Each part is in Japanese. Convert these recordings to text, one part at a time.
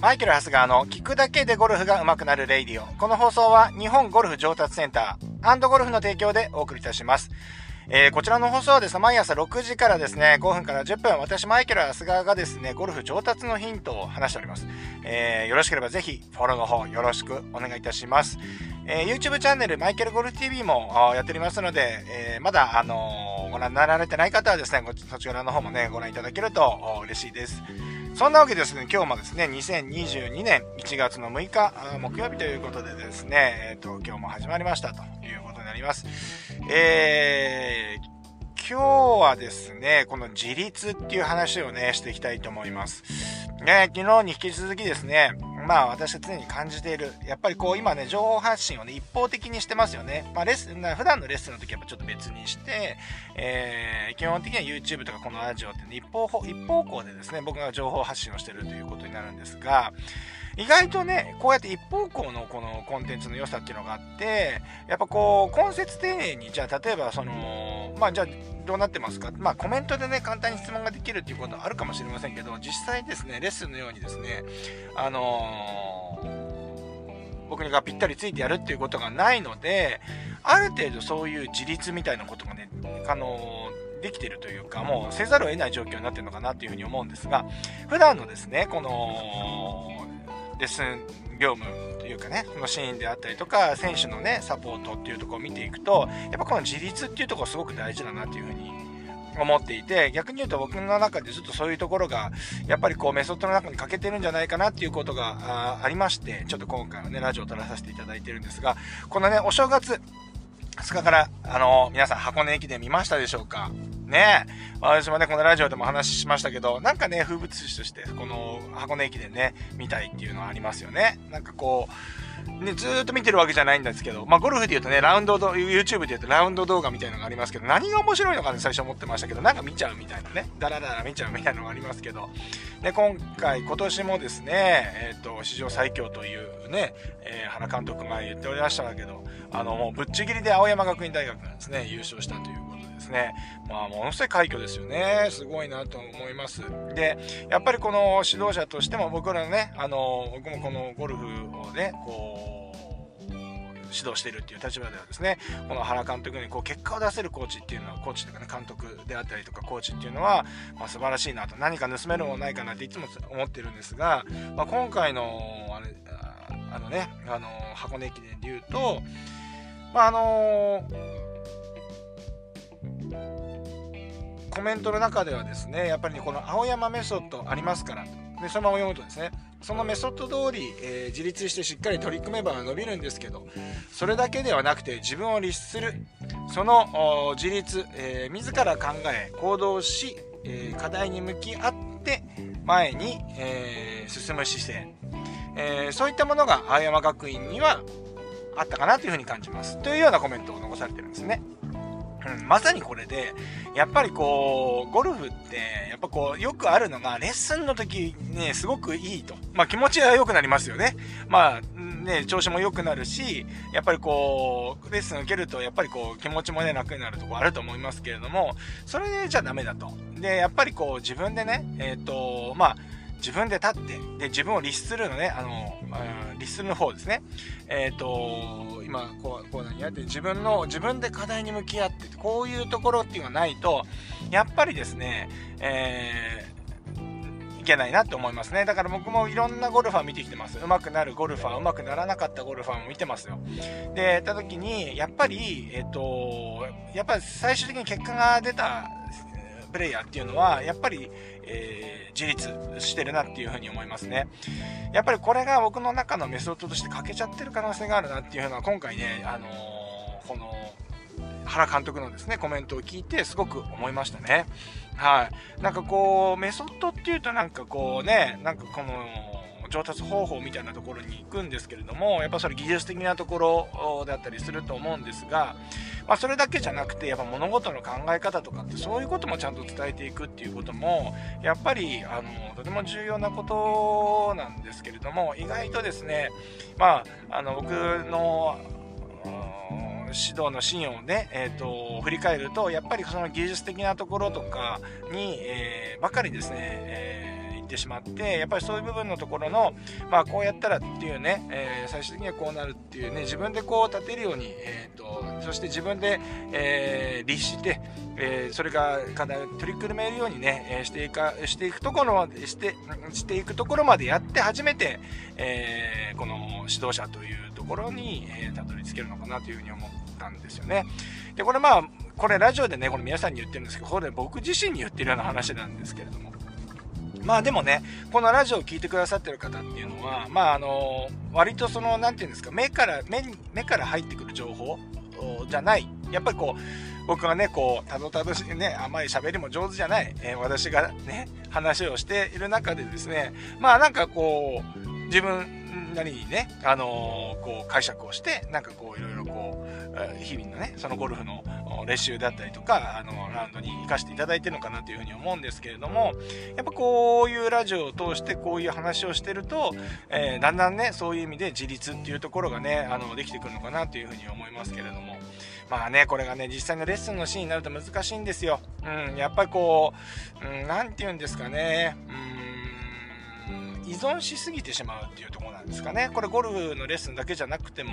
マイケル・ハスガーの聞くだけでゴルフが上手くなるレイディオ。この放送は日本ゴルフ上達センターゴルフの提供でお送りいたします。えー、こちらの放送はですね、毎朝6時からですね、5分から10分、私、マイケル・ハスガーがですね、ゴルフ上達のヒントを話しております。えー、よろしければぜひ、フォローの方、よろしくお願いいたします。えー、YouTube チャンネル、マイケルゴルフ TV もやっておりますので、えー、まだ、あのー、ご覧になられてない方はですね、そちらの方もね、ご覧いただけると嬉しいです。そんなわけですね、今日もですね、2022年1月の6日、木曜日ということでですね、えっ、ー、と、今日も始まりましたということになります。えー、今日はですね、この自立っていう話をね、していきたいと思います。ね、昨日に引き続きですね、まあ私は常に感じている。やっぱりこう今ね、情報発信をね、一方的にしてますよね。まあレッスン、普段のレッスンの時はちょっと別にして、えー、基本的には YouTube とかこのラジオって、ね、一方、一方向でですね、僕が情報発信をしてるということになるんですが、意外とね、こうやって一方向のこのコンテンツの良さっていうのがあって、やっぱこう、根節丁寧に、じゃあ例えばその、まあじゃあどうなってますか？まあコメントでね、簡単に質問ができるっていうことはあるかもしれませんけど、実際ですね、レッスンのようにですね、あのー、僕がぴったりついてやるっていうことがないので、ある程度そういう自立みたいなことがね、あのー、できてるというか、もうせざるを得ない状況になってるのかなっていうふに思うんですが、普段のですね、この、レッスン業務というかね、のシーンであったりとか、選手のね、サポートっていうところを見ていくと、やっぱこの自立っていうところすごく大事だなっていうふうに思っていて、逆に言うと僕の中でずっとそういうところが、やっぱりこうメソッドの中に欠けてるんじゃないかなっていうことがありまして、ちょっと今回はね、ラジオを撮らさせていただいてるんですが、このね、お正月、2日から、あの、皆さん箱根駅伝見ましたでしょうか？ね。私もね、このラジオでも話しましたけど、なんかね、風物詩として、この箱根駅伝ね、見たいっていうのはありますよね。なんかこう、ね、ずっと見てるわけじゃないんですけど、まあ、ゴルフで言うとね、ラウンド、YouTube で言うとラウンド動画みたいなのがありますけど、何が面白いのかね、最初思ってましたけど、なんか見ちゃうみたいなね、ダラダラ見ちゃうみたいなのがありますけど、で、今回、今年もですね、えっ、ー、と、史上最強というね、えー、原監督が言っておりましたけど、あの、もうぶっちぎりで青山学院大学がですね、優勝したというですね、まあ、ものすごい快挙ですよね。すごいなと思います。で、やっぱりこの指導者としても僕らのね、あの、僕もこのゴルフをね、こう、指導しているっていう立場ではですね、この原監督にこう結果を出せるコーチっていうのは、コーチとかね、監督であったりとかコーチっていうのは、まあ、素晴らしいなと、何か盗めるものないかなっていつも思ってるんですが、まあ、今回の、あれ、あのね、あの、箱根駅伝で言うと、まあ、あのコメントの中ではですね、やっぱり、ね、この青山メソッドありますからでそのまま読むとですねそのメソッド通り、えー、自立してしっかり取り組めば伸びるんですけどそれだけではなくて自分を律するその自立、えー、自ら考え行動し、えー、課題に向き合って前に、え、進む姿勢、えそういったものが青山学院にはあったかなというふうに感じますというようなコメントを残されてるんですね。うん、まさにこれで、やっぱりこう、ゴルフって、やっぱこう、よくあるのが、レッスンの時ね、すごくいいと。まあ気持ちは良くなりますよね。まあ、ね、調子も良くなるし、やっぱりこう、レッスン受けると、やっぱりこう、気持ちもね、楽になるとこあると思いますけれども、それでじゃダメだと。で、やっぱりこう、自分でね、えっ、ー、と、まあ、自分で立って、で、自分を律するのね、あの、律するの方ですね。えっ、ー、と、今、こう、こう何やって、自分の、自分で課題に向き合って、こういうところっていうのがないと、やっぱりですね、えー、いけないなって思いますね。だから僕もいろんなゴルファー見てきてます。上手くなるゴルファー、上手くならなかったゴルファーも見てますよ。で、やった時に、やっぱり、えっ、ー、と、やっぱり最終的に結果が出たプレイヤーっていうのは、やっぱり、えー、自立してるなっていうふうに思いますね。やっぱりこれが僕の中のメソッドとして欠けちゃってる可能性があるなっていうのは今回ね、あのー、この原監督のですね、コメントを聞いてすごく思いましたね。はい。なんかこう、メソッドっていうとなんかこうね、なんかこの、上達方法みたいなところに行くんですけれども、やっぱそれ技術的なところだったりすると思うんですが、まあ、それだけじゃなくて、やっぱ物事の考え方とかってそういうこともちゃんと伝えていくっていうことも、やっぱり、あの、とても重要なことなんですけれども、意外とですね、まあ、あの、僕の、指導のシーンをね、えーと、振り返るとやっぱりその技術的なところとかに、えー、ばかりですね、えーってしまって、やっぱりそういう部分のところの、まあ、こうやったらっていうね、えー、最終的にはこうなるっていうね、自分でこう立てるように、えーと、そして自分で、えー、律して、えー、それが課題を取り組めるようにね、えしていかしていくところまでしてしていくところまでやって初めて、えこの指導者というところに、えたどり着けるのかなというふうに思ったんですよね。でこれまあこれラジオでねこれ皆さんに言ってるんですけどこれ僕自身に言ってるような話なんですけれどもまあでもね、このラジオを聴いてくださってる方っていうのは、まああの、割とその、なんていうんですか、目から、目に目から入ってくる情報じゃない。やっぱりこう、僕がね、こう、たどたどしいね、あまり喋りも上手じゃない、えー、私がね、話をしている中でですね、まあなんかこう、自分なりにね、あのー、こう解釈をして、なんかこういろいろこう、日々のね、そのゴルフの練習だったりとか、あの、ラウンドに行かせていただいてるのかなというふうに思うんですけれども、やっぱこういうラジオを通してこういう話をしてると、えー、だんだんね、そういう意味で自立っていうところがね、あの、できてくるのかなというふうに思いますけれども、まあね、これがね、実際のレッスンのシーンになると難しいんですよ。うん、やっぱりこう、うん、なんて言うんですかね、うん、依存しすぎてしまうっていうとこなんですかね。これゴルフのレッスンだけじゃなくても、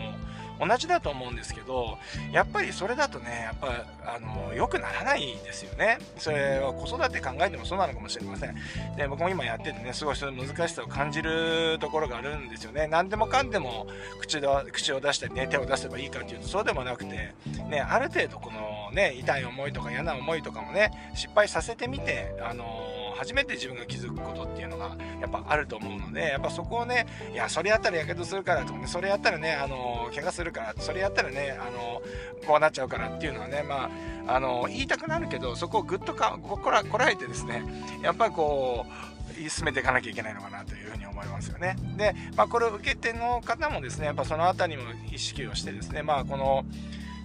同じだと思うんですけど、やっぱりそれだとね、やっぱ、あの、良くならないですよね。それは子育て考えてもそうなのかもしれません。で、僕も今やっててね、すごいその難しさを感じるところがあるんですよね。何でもかんでも口で口を出したりね、手を出せばいいかっていうとそうでもなくて、ね、ある程度このね、痛い思いとか嫌な思いとかもね、失敗させてみて、あの初めて自分が気づくことっていうのがやっぱあると思うので、やっぱそこをね、いや、それやったらやけどするからとかね、それやったらね、あの怪我するからそれやったらねあのこうなっちゃうからっていうのはねまああの言いたくなるけどそこをぐっとかこらこらえてですねやっぱりこう進めていかなきゃいけないのかなというふうに思いますよね。で、まあ、これを受け手の方もですねやっぱその辺りも意識をしてですねまあこの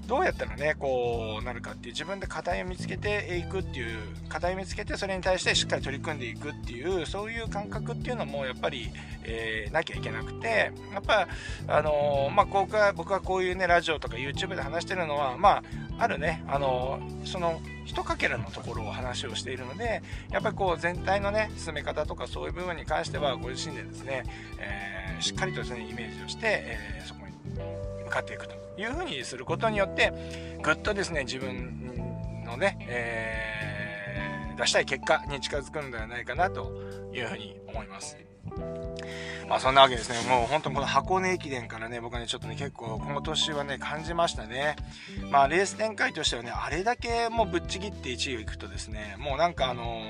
どうやったらねこうなるかっていう自分で課題を見つけていくっていう課題を見つけてそれに対してしっかり取り組んでいくっていうそういう感覚っていうのもやっぱり、えー、なきゃいけなくてやっぱあのー、まあ僕は僕はこういうねラジオとか YouTube で話してるのはまああるねあのー、その一かけらのところを話をしているのでやっぱりこう全体のね進め方とかそういう部分に関してはご自身でですね、えしっかりとですねイメージをして、えそこに向かっていくと。いうふうにすることによってぐっとですね自分のね、えー、出したい結果に近づくんではないかなというふうに思います。まあそんなわけですね。もう本当この箱根駅伝からね、僕はね、ちょっとね、結構この年はね、感じましたね。まあレース展開としてはね、あれだけもうぶっちぎって1位をいくとですね、もうなんかあの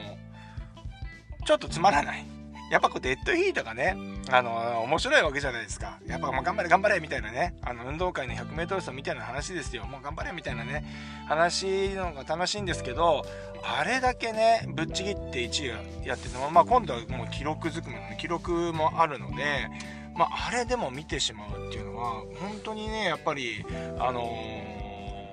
ー、ちょっとつまらない。やっぱこうデッドヒートがね、あの、面白いわけじゃないですか。やっぱもう頑張れ頑張れみたいなね、あの、運動会の 100m 走みたいな話ですよ。もう頑張れみたいなね、話のが楽しいんですけど、あれだけね、ぶっちぎって1位やってても、まあ今度はもう記録ずくめの、記録もあるので、まああれでも見てしまうっていうのは、本当にね、やっぱり、あの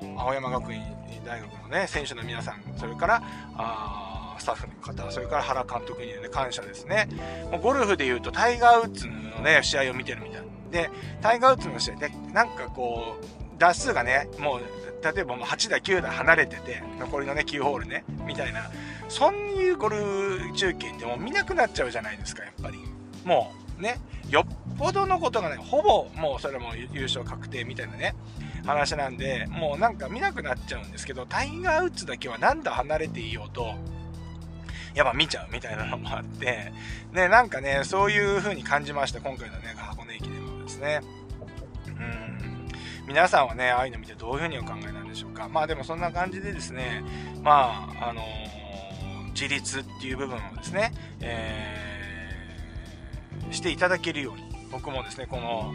ー、青山学院大学のね、選手の皆さん、それから、あスタッフの方、それから原監督にね、感謝ですね。もうゴルフで言うと、タイガー・ウッズのね、試合を見てるみたい。で、タイガー・ウッズの試合で、なんかこう、打数がね、もう、例えばもう8打、9打離れてて、残りのね、9ホールね、みたいな、そういうゴルフ中継ってもう見なくなっちゃうじゃないですか、やっぱり。もう、ね、よっぽどのことがね、ほぼもうそれも優勝確定みたいなね、話なんで、もうなんか見なくなっちゃうんですけど、タイガー・ウッズだけは何打離れていようと、やっぱ見ちゃうみたいなのもあって、ね、なんかね、そういう風に感じました、今回のね、箱根駅伝もですね。うん。皆さんはね、ああいうの見てどういう風にお考えなんでしょうか。まあでもそんな感じでですね、まあ、あのー、自立っていう部分をですね、えー、していただけるように、僕もですね、この、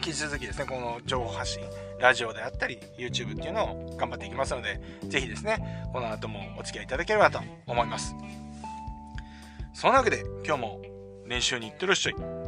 引き続きですね、この情報発信、ラジオであったり、YouTube っていうのを頑張っていきますので、ぜひですね、この後もお付き合いいただければと思います。そんなわけで、今日も練習に行ってらっしゃい。